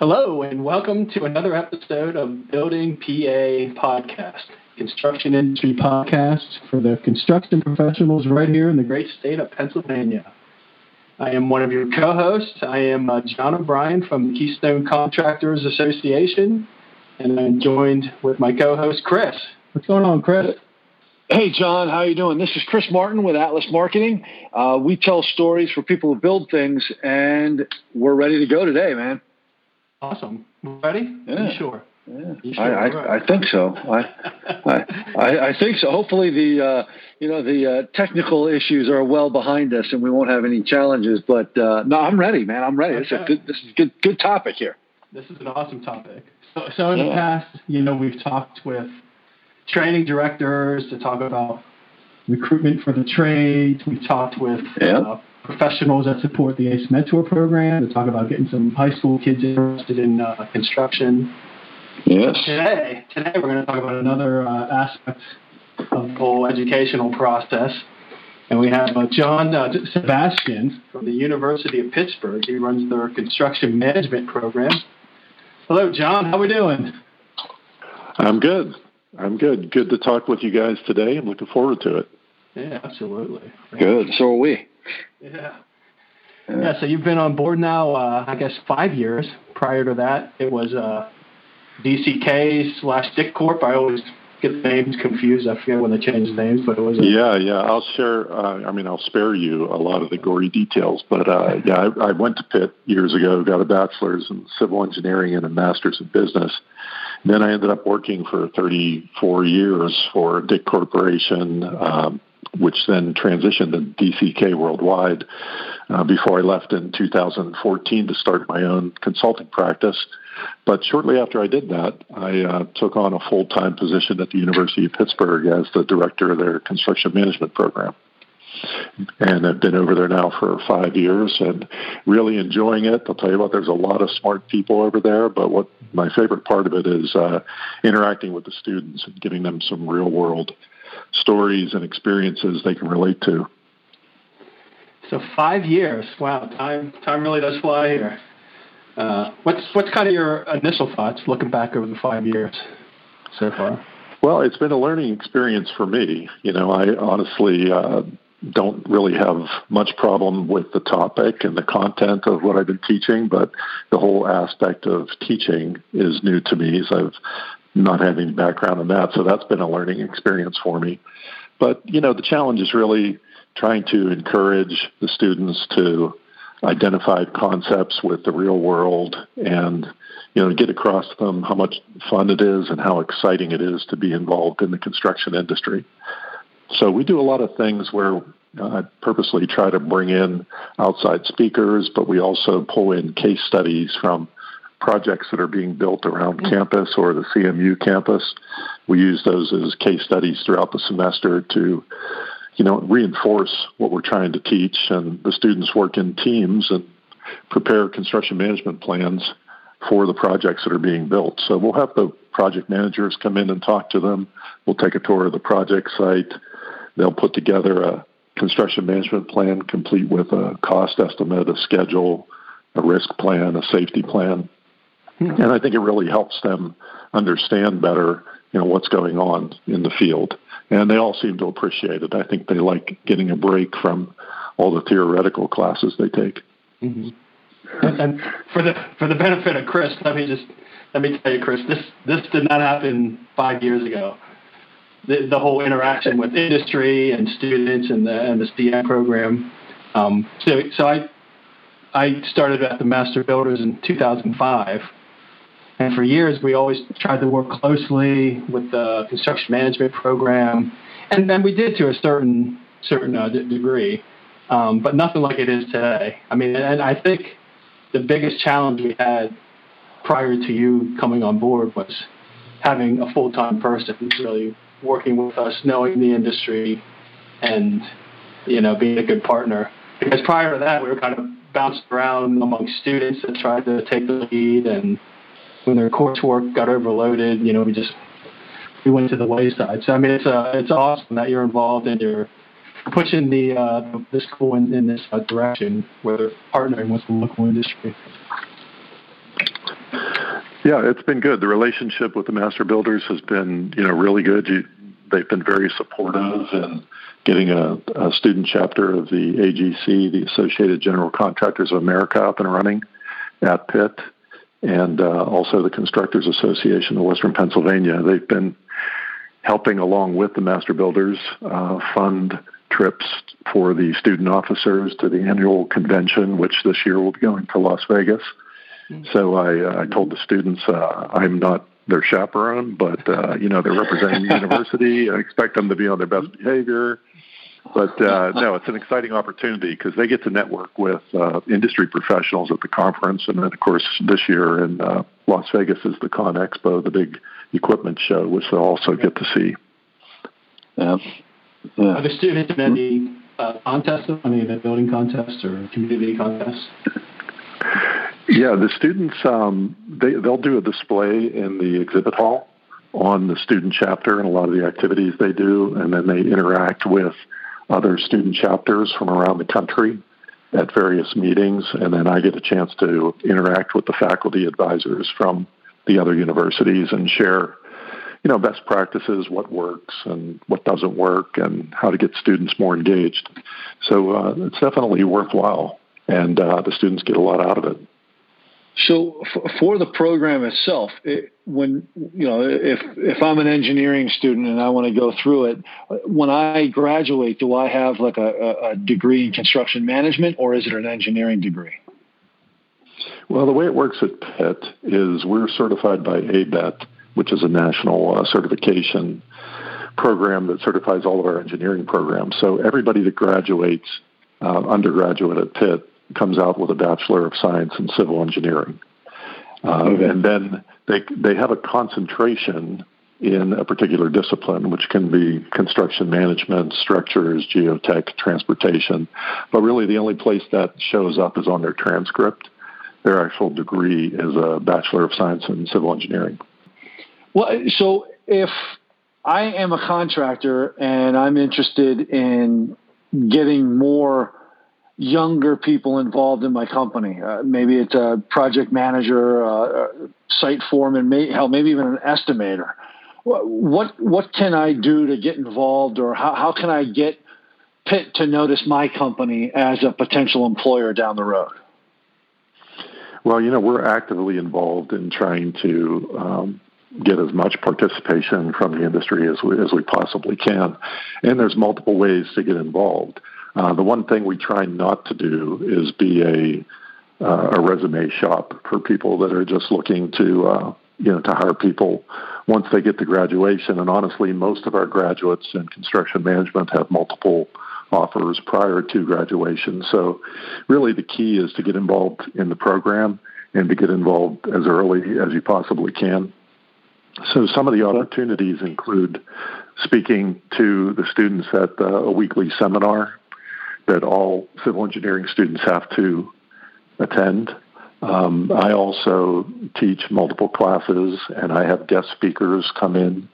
Hello, and welcome to another episode of Building PA Podcast, construction industry podcast for the construction professionals right here in the great state of Pennsylvania. I am one of your co hosts. I am uh, John O'Brien from the Keystone Contractors Association, and I'm joined with my co host, Chris. What's going on, Chris? Hey, John, how are you doing? This is Chris Martin with Atlas Marketing. Uh, we tell stories for people who build things, and we're ready to go today, man. Awesome. Ready? Yeah. You sure? Yeah, You sure? I, I. I think so. I, I, I, think so. Hopefully, the uh, you know the uh, technical issues are well behind us, and we won't have any challenges. But uh, no, I'm ready, man. I'm ready. This is a good. This is good. Good topic here. This is an awesome topic. So, so in the past, you know, we've talked with training directors to talk about recruitment for the trades. We've talked with Yeah. uh, professionals that support the ACE Mentor program to talk about getting some high school kids interested in uh, construction. Yes. Today, today we're going to talk about another uh, aspect of the whole educational process. And we have uh, John uh, Sebastian from the University of Pittsburgh. He runs their construction management program. Hello, John. How are we doing? I'm good. I'm good. Good to talk with you guys today. I'm looking forward to it. Yeah, absolutely. Good. So are we. Yeah. Yeah, so you've been on board now, uh, I guess, five years. Prior to that, it was uh, DCK slash Dick Corp. I always get the names confused. I forget when they changed the names, but it was a, Yeah, yeah. I'll share. Uh, I mean, I'll spare you a lot of the gory details, but uh, yeah, I, I went to Pitt years ago, got a bachelor's in civil engineering and a master's in business. Then I ended up working for 34 years for Dick Corporation, um, which then transitioned to DCK Worldwide uh, before I left in 2014 to start my own consulting practice. But shortly after I did that, I uh, took on a full time position at the University of Pittsburgh as the director of their construction management program. And I've been over there now for five years and really enjoying it. I'll tell you what, there's a lot of smart people over there, but what my favorite part of it is uh, interacting with the students and giving them some real world stories and experiences they can relate to. So five years. Wow, time time really does fly here. Uh, what's what's kind of your initial thoughts looking back over the five years so far? Well, it's been a learning experience for me. You know, I honestly uh, don't really have much problem with the topic and the content of what I've been teaching, but the whole aspect of teaching is new to me. So I've not having background in that, so that's been a learning experience for me. But you know, the challenge is really trying to encourage the students to identify concepts with the real world and you know get across to them how much fun it is and how exciting it is to be involved in the construction industry. So we do a lot of things where uh, I purposely try to bring in outside speakers, but we also pull in case studies from projects that are being built around mm-hmm. campus or the CMU campus. We use those as case studies throughout the semester to, you know, reinforce what we're trying to teach, and the students work in teams and prepare construction management plans for the projects that are being built. So we'll have the project managers come in and talk to them. We'll take a tour of the project site. They'll put together a construction management plan complete with a cost estimate, a schedule, a risk plan, a safety plan. And I think it really helps them understand better, you know, what's going on in the field. And they all seem to appreciate it. I think they like getting a break from all the theoretical classes they take. And, and for the for the benefit of Chris, let me just let me tell you, Chris, this this did not happen five years ago. The, the whole interaction with industry and students and the and the STM program. Um, so so I I started at the Master Builders in 2005, and for years we always tried to work closely with the construction management program, and then we did to a certain certain uh, d- degree, um, but nothing like it is today. I mean, and I think the biggest challenge we had prior to you coming on board was having a full time person who's really working with us, knowing the industry, and you know being a good partner. Because prior to that, we were kind of bounced around among students that tried to take the lead, and when their coursework got overloaded, you know, we just we went to the wayside. So I mean, it's uh, it's awesome that you're involved and you're pushing the uh, the school in, in this uh, direction, whether partnering with the local industry. Yeah, it's been good. The relationship with the master builders has been, you know, really good. You, they've been very supportive and getting a, a, student chapter of the AGC, the Associated General Contractors of America, up and running at Pitt, and uh, also the Constructors Association of Western Pennsylvania. They've been helping along with the master builders uh, fund trips for the student officers to the annual convention, which this year will be going to Las Vegas. Mm-hmm. So I, uh, I told the students uh, I'm not their chaperone, but uh, you know they're representing the university. I expect them to be on their best behavior. But uh, no, it's an exciting opportunity because they get to network with uh, industry professionals at the conference, and then of course this year in uh, Las Vegas is the Con Expo, the big equipment show, which they'll also get to see. Yeah. yeah. Are the students in any uh, contests, any the building contests or community contests? Yeah, the students um, they they'll do a display in the exhibit hall on the student chapter and a lot of the activities they do, and then they interact with other student chapters from around the country at various meetings, and then I get a chance to interact with the faculty advisors from the other universities and share, you know, best practices, what works and what doesn't work, and how to get students more engaged. So uh, it's definitely worthwhile, and uh, the students get a lot out of it. So for the program itself, it, when you know if if I'm an engineering student and I want to go through it, when I graduate, do I have like a, a degree in construction management or is it an engineering degree? Well, the way it works at Pitt is we're certified by ABET, which is a national uh, certification program that certifies all of our engineering programs. So everybody that graduates uh, undergraduate at Pitt comes out with a Bachelor of Science in Civil Engineering. Uh, okay. And then they, they have a concentration in a particular discipline, which can be construction management, structures, geotech, transportation. But really, the only place that shows up is on their transcript. Their actual degree is a Bachelor of Science in Civil Engineering. Well, so if I am a contractor and I'm interested in getting more younger people involved in my company. Uh, maybe it's a project manager, uh, site foreman, may, hell, maybe even an estimator. What what can I do to get involved, or how, how can I get Pitt to notice my company as a potential employer down the road? Well, you know, we're actively involved in trying to um, get as much participation from the industry as we, as we possibly can, and there's multiple ways to get involved. Uh, the one thing we try not to do is be a uh, a resume shop for people that are just looking to uh, you know to hire people once they get to graduation. And honestly, most of our graduates in construction management have multiple offers prior to graduation. So, really, the key is to get involved in the program and to get involved as early as you possibly can. So, some of the opportunities include speaking to the students at uh, a weekly seminar that all civil engineering students have to attend. Um, I also teach multiple classes, and I have guest speakers come in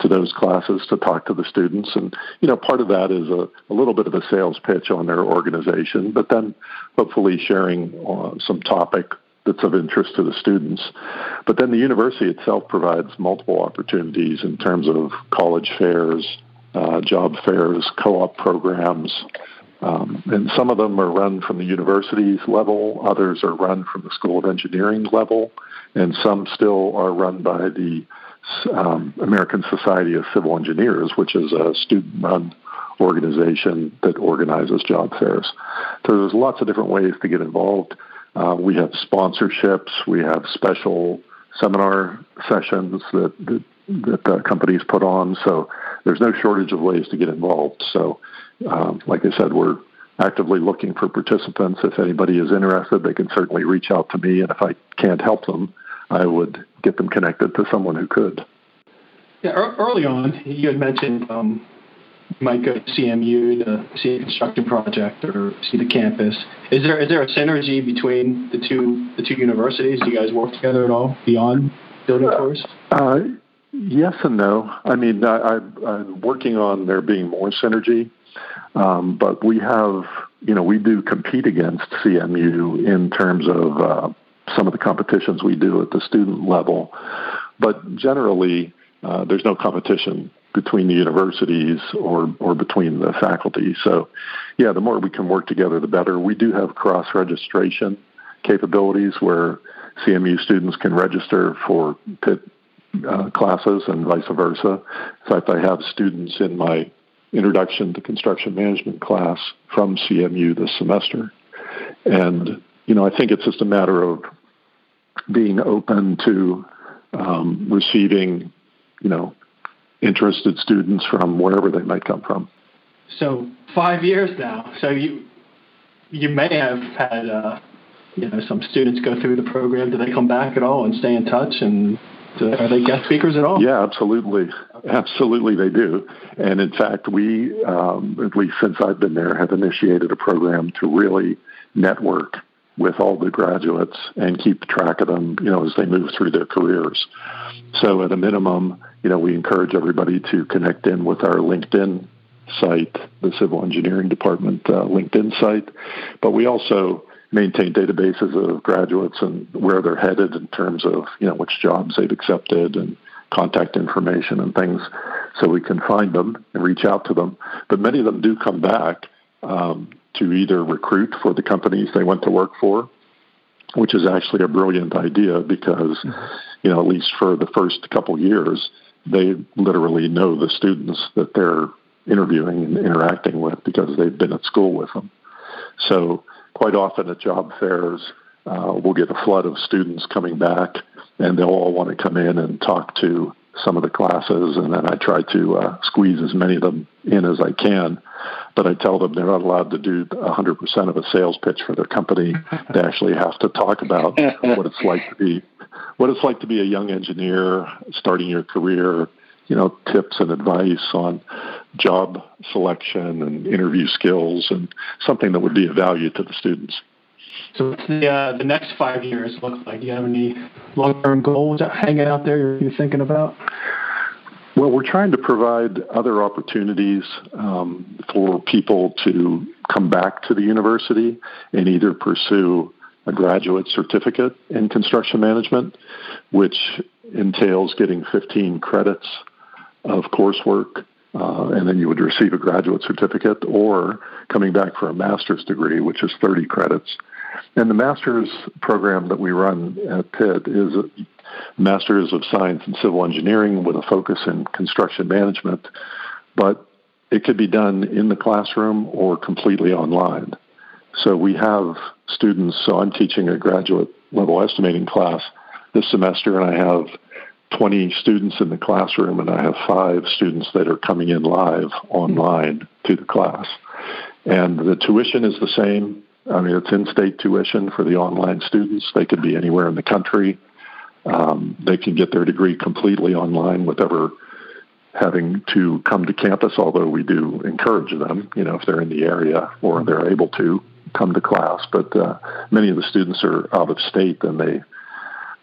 to those classes to talk to the students. And, you know, part of that is a, a little bit of a sales pitch on their organization, but then hopefully sharing uh, some topic that's of interest to the students. But then the university itself provides multiple opportunities in terms of college fairs, uh, job fairs, co op programs, um, and some of them are run from the university's level, others are run from the School of Engineering level, and some still are run by the um, American Society of Civil Engineers, which is a student run organization that organizes job fairs. So there's lots of different ways to get involved. Uh, we have sponsorships, we have special seminar sessions that, that, that companies put on. So there's no shortage of ways to get involved. So um, like I said, we're actively looking for participants. If anybody is interested, they can certainly reach out to me. And if I can't help them, I would get them connected to someone who could. Yeah, early on, you had mentioned um, you might go to CMU to see a construction project or see the campus. Is there is there a synergy between the two the two universities? Do you guys work together at all beyond building tours? Uh, yes and no. I mean, I, I'm working on there being more synergy. Um, but we have, you know, we do compete against CMU in terms of uh, some of the competitions we do at the student level. But generally, uh, there's no competition between the universities or or between the faculty. So, yeah, the more we can work together, the better. We do have cross registration capabilities where CMU students can register for Pitt uh, classes and vice versa. In fact, I have students in my Introduction to Construction Management class from CMU this semester. And, you know, I think it's just a matter of being open to um, receiving, you know, interested students from wherever they might come from. So five years now. So you you may have had uh, you know some students go through the program. Do they come back at all and stay in touch? And are they guest speakers at all? Yeah, absolutely, absolutely they do. And in fact, we um, at least since I've been there have initiated a program to really network with all the graduates and keep track of them, you know, as they move through their careers. So at a minimum, you know, we encourage everybody to connect in with our LinkedIn site, the Civil Engineering Department uh, LinkedIn site, but we also maintain databases of graduates and where they're headed in terms of you know which jobs they've accepted and contact information and things, so we can find them and reach out to them. But many of them do come back um, to either recruit for the companies they went to work for, which is actually a brilliant idea because you know at least for the first couple years they literally know the students that they're interviewing and interacting with because they've been at school with them. So quite often at job fairs, uh, we'll get a flood of students coming back, and they'll all want to come in and talk to some of the classes, and then I try to uh, squeeze as many of them in as I can. But I tell them they're not allowed to do 100% of a sales pitch for their company. They actually have to talk about what it's like to be what it's like to be a young engineer starting your career. You know, tips and advice on job selection and interview skills, and something that would be of value to the students. So, what's the uh, the next five years look like? Do you have any long term goals hanging out there you're, you're, thinking about? Well, we're trying to provide other opportunities um, for people to come back to the university and either pursue a graduate certificate in construction management, which entails getting 15 credits of coursework uh, and then you would receive a graduate certificate, or coming back for a master's degree, which is 30 credits. And the master's program that we run at Pitt is a Master's of Science in Civil Engineering with a focus in construction management, but it could be done in the classroom or completely online. So we have students, so I'm teaching a graduate level estimating class this semester, and I have 20 students in the classroom, and I have five students that are coming in live online to the class. And the tuition is the same. I mean, it's in state tuition for the online students. They could be anywhere in the country. Um, they can get their degree completely online without having to come to campus, although we do encourage them, you know, if they're in the area or they're able to come to class. But uh, many of the students are out of state and they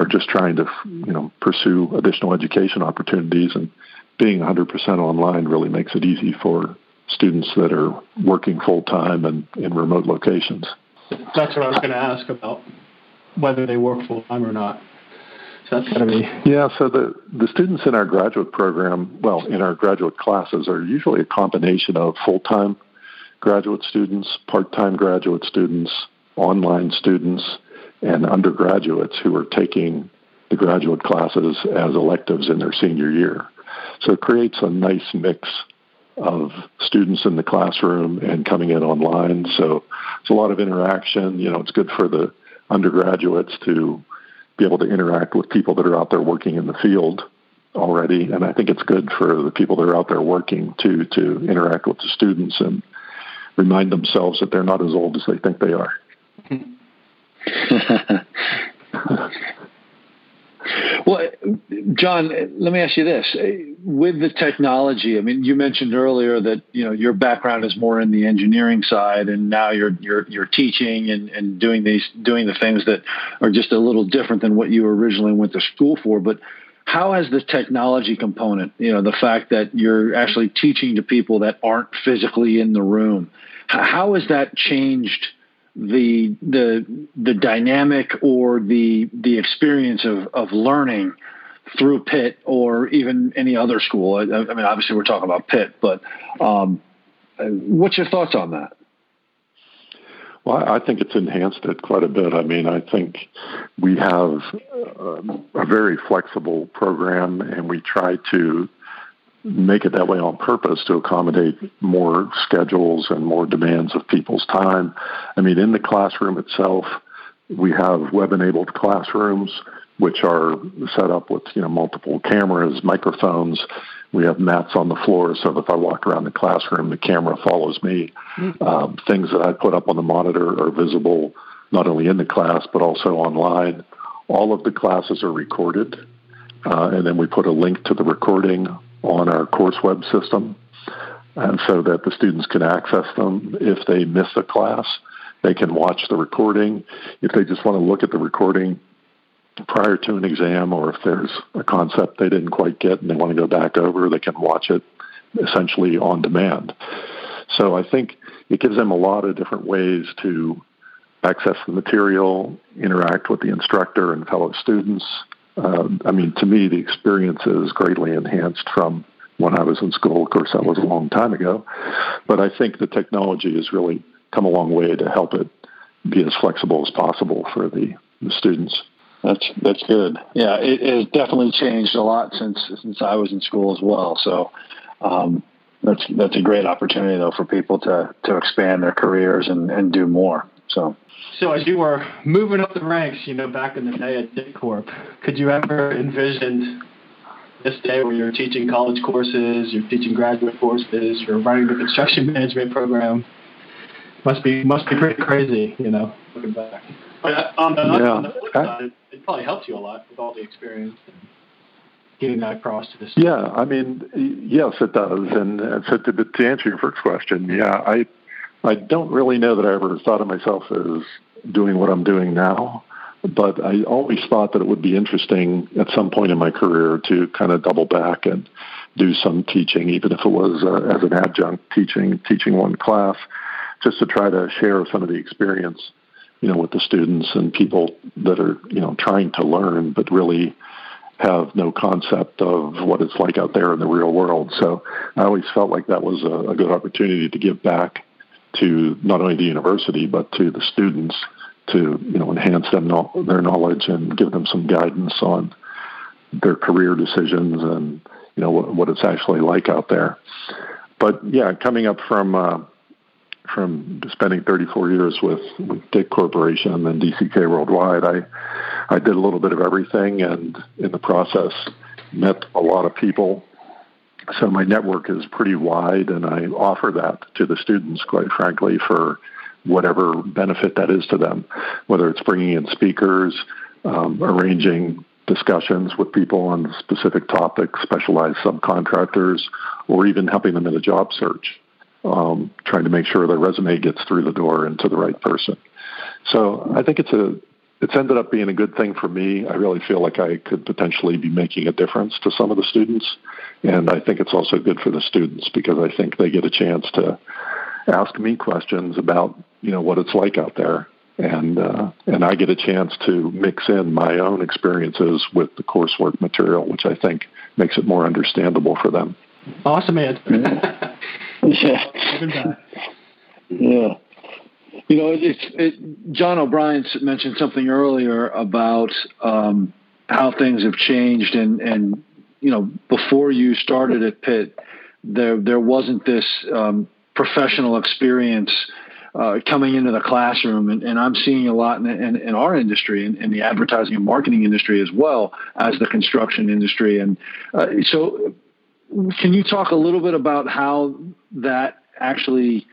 are just trying to you know pursue additional education opportunities and being 100% online really makes it easy for students that are working full time and in remote locations. That's what I was going to ask about whether they work full time or not. So that's going to be yeah. So the the students in our graduate program, well, in our graduate classes, are usually a combination of full time graduate students, part time graduate students, online students, and undergraduates who are taking the graduate classes as electives in their senior year. So it creates a nice mix of students in the classroom and coming in online. So it's a lot of interaction. You know, it's good for the undergraduates to be able to interact with people that are out there working in the field already. And I think it's good for the people that are out there working to to interact with the students and remind themselves that they're not as old as they think they are. well, John, let me ask you this: with the technology, I mean, you mentioned earlier that you know your background is more in the engineering side, and now you're you're you're teaching and, and doing these doing the things that are just a little different than what you originally went to school for. But how has the technology component, you know, the fact that you're actually teaching to people that aren't physically in the room, how has that changed? The the the dynamic or the the experience of of learning through Pitt or even any other school. I, I mean, obviously we're talking about Pitt, but um, what's your thoughts on that? Well, I think it's enhanced it quite a bit. I mean, I think we have uh, a very flexible program, and we try to make it that way on purpose to accommodate more schedules and more demands of people's time. I mean, in the classroom itself, we have web-enabled classrooms which are set up with you know multiple cameras, microphones. We have mats on the floor, so if I walk around the classroom, the camera follows me. Mm-hmm. Um, things that I put up on the monitor are visible not only in the class but also online. All of the classes are recorded, uh, and then we put a link to the recording on our course web system, and so that the students can access them if they miss a class. They can watch the recording. If they just want to look at the recording prior to an exam, or if there's a concept they didn't quite get and they want to go back over, they can watch it essentially on demand. So I think it gives them a lot of different ways to access the material, interact with the instructor and fellow students, um, I mean, to me, the experience is greatly enhanced from when I was in school. Of course, that was a long time ago. But I think the technology has really come a long way to help it be as flexible as possible for the, the students. That's that's good. Yeah, it, has definitely changed a lot since since I was in school as well. So um, that's that's a great opportunity though for people to to expand their careers and, and do more. So so as you were moving up the ranks, you know, back in the day at Dick Corp, could you ever envision this day where you're teaching college courses, you're teaching graduate courses, you're running the construction management program? Must be must be pretty crazy, you know, looking back. But uh, on the, yeah. on the flip side, it, it probably helps you a lot with all the experience. And, getting that across to this. Yeah, I mean, yes, it does. And so to, to answer your first question, yeah, I I don't really know that I ever thought of myself as doing what I'm doing now, but I always thought that it would be interesting at some point in my career to kind of double back and do some teaching, even if it was uh, as an adjunct teaching, teaching one class, just to try to share some of the experience, you know, with the students and people that are, you know, trying to learn, but really have no concept of what it's like out there in the real world. So I always felt like that was a, a good opportunity to give back to not only the university but to the students to you know enhance them their knowledge and give them some guidance on their career decisions and you know what, what it's actually like out there. But yeah, coming up from uh, from spending 34 years with, with Dick Corporation and DCK Worldwide, I I did a little bit of everything, and in the process, met a lot of people so my network is pretty wide, and I offer that to the students, quite frankly, for whatever benefit that is to them, whether it's bringing in speakers, um, arranging discussions with people on specific topics, specialized subcontractors, or even helping them in a job search, um, trying to make sure their resume gets through the door and to the right person. So I think it's a it's ended up being a good thing for me. I really feel like I could potentially be making a difference to some of the students. And I think it's also good for the students because I think they get a chance to ask me questions about, you know, what it's like out there. And, uh, and I get a chance to mix in my own experiences with the coursework material, which I think makes it more understandable for them. Awesome Ed. yeah. Yeah. You know, it's it, John O'Brien mentioned something earlier about um, how things have changed, and and you know, before you started at Pitt, there there wasn't this um, professional experience uh, coming into the classroom, and, and, I'm seeing a lot in, in, in our industry, in, in, the advertising and marketing industry as well as the construction industry. And uh, so, can you talk a little bit about how that actually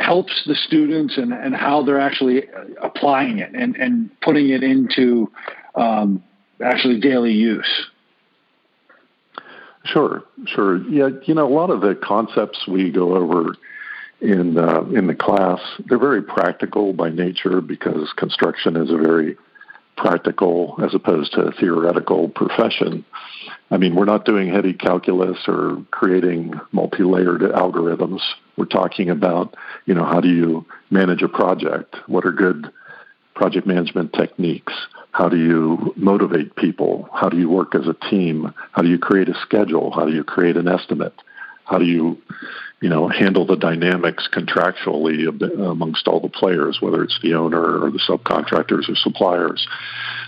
helps the students and, and how they're actually applying it and, and putting it into um, actually daily use. Sure, sure. Yeah, you know, a lot of the concepts we go over in uh, in the class, they're very practical by nature because construction is a very practical as opposed to theoretical profession. I mean, we're not doing heady calculus or creating multi-layered algorithms. We're talking about, you know, how do you manage a project? What are good project management techniques? How do you motivate people? How do you work as a team? How do you create a schedule? How do you create an estimate? How do you, you know, handle the dynamics contractually amongst all the players, whether it's the owner or the subcontractors or suppliers?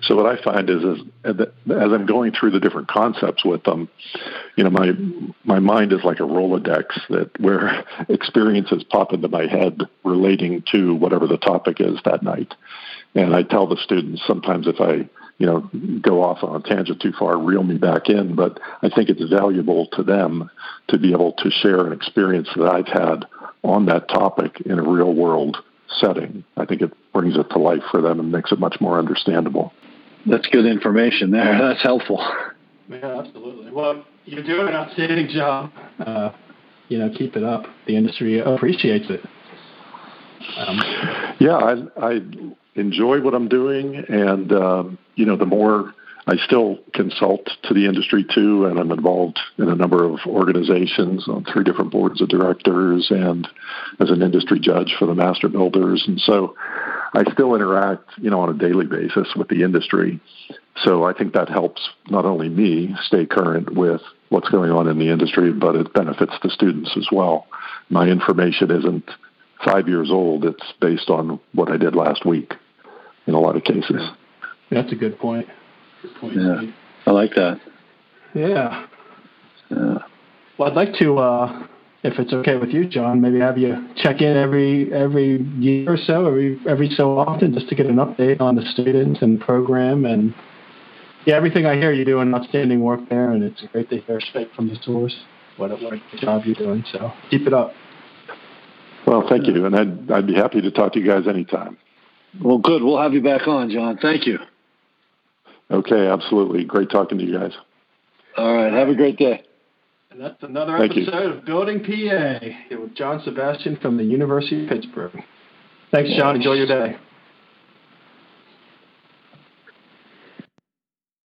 So what I find is, is as I'm going through the different concepts with them, you know, my my mind is like a Rolodex that where experiences pop into my head relating to whatever the topic is that night. And I tell the students sometimes if I, you know, go off on a tangent too far, reel me back in. But I think it's valuable to them to be able to share an experience that I've had on that topic in a real world setting. I think it brings it to life for them and makes it much more understandable. That's good information there. That's helpful. Yeah, absolutely. Well, you're doing an outstanding job. Uh, you know, keep it up. The industry appreciates it. Um, yeah, I, I enjoy what I'm doing, and um, you know, the more I still consult to the industry too, and I'm involved in a number of organizations on three different boards of directors, and as an industry judge for the master builders, and so I still interact, you know, on a daily basis with the industry. So I think that helps not only me stay current with what's going on in the industry, but it benefits the students as well. My information isn't five years old; it's based on what I did last week in a lot of cases. That's a good point. Good point. Yeah, I like that. Yeah. Yeah. Well, I'd like to, uh, if it's okay with you, John, maybe have you check in every every year or so, every every so often, just to get an update on the students and program. And yeah, everything I hear you doing outstanding work there, and it's great to hear straight from the source what a, what a job you're doing. So keep it up. Well, thank you, and I'd I'd be happy to talk to you guys anytime. Well, good. We'll have you back on, John. Thank you. Okay, absolutely. Great talking to you guys. All right. Have a great day. And that's another Thank episode you. of Building PA with John Sebastian from the University of Pittsburgh. Thanks, John. Enjoy your day.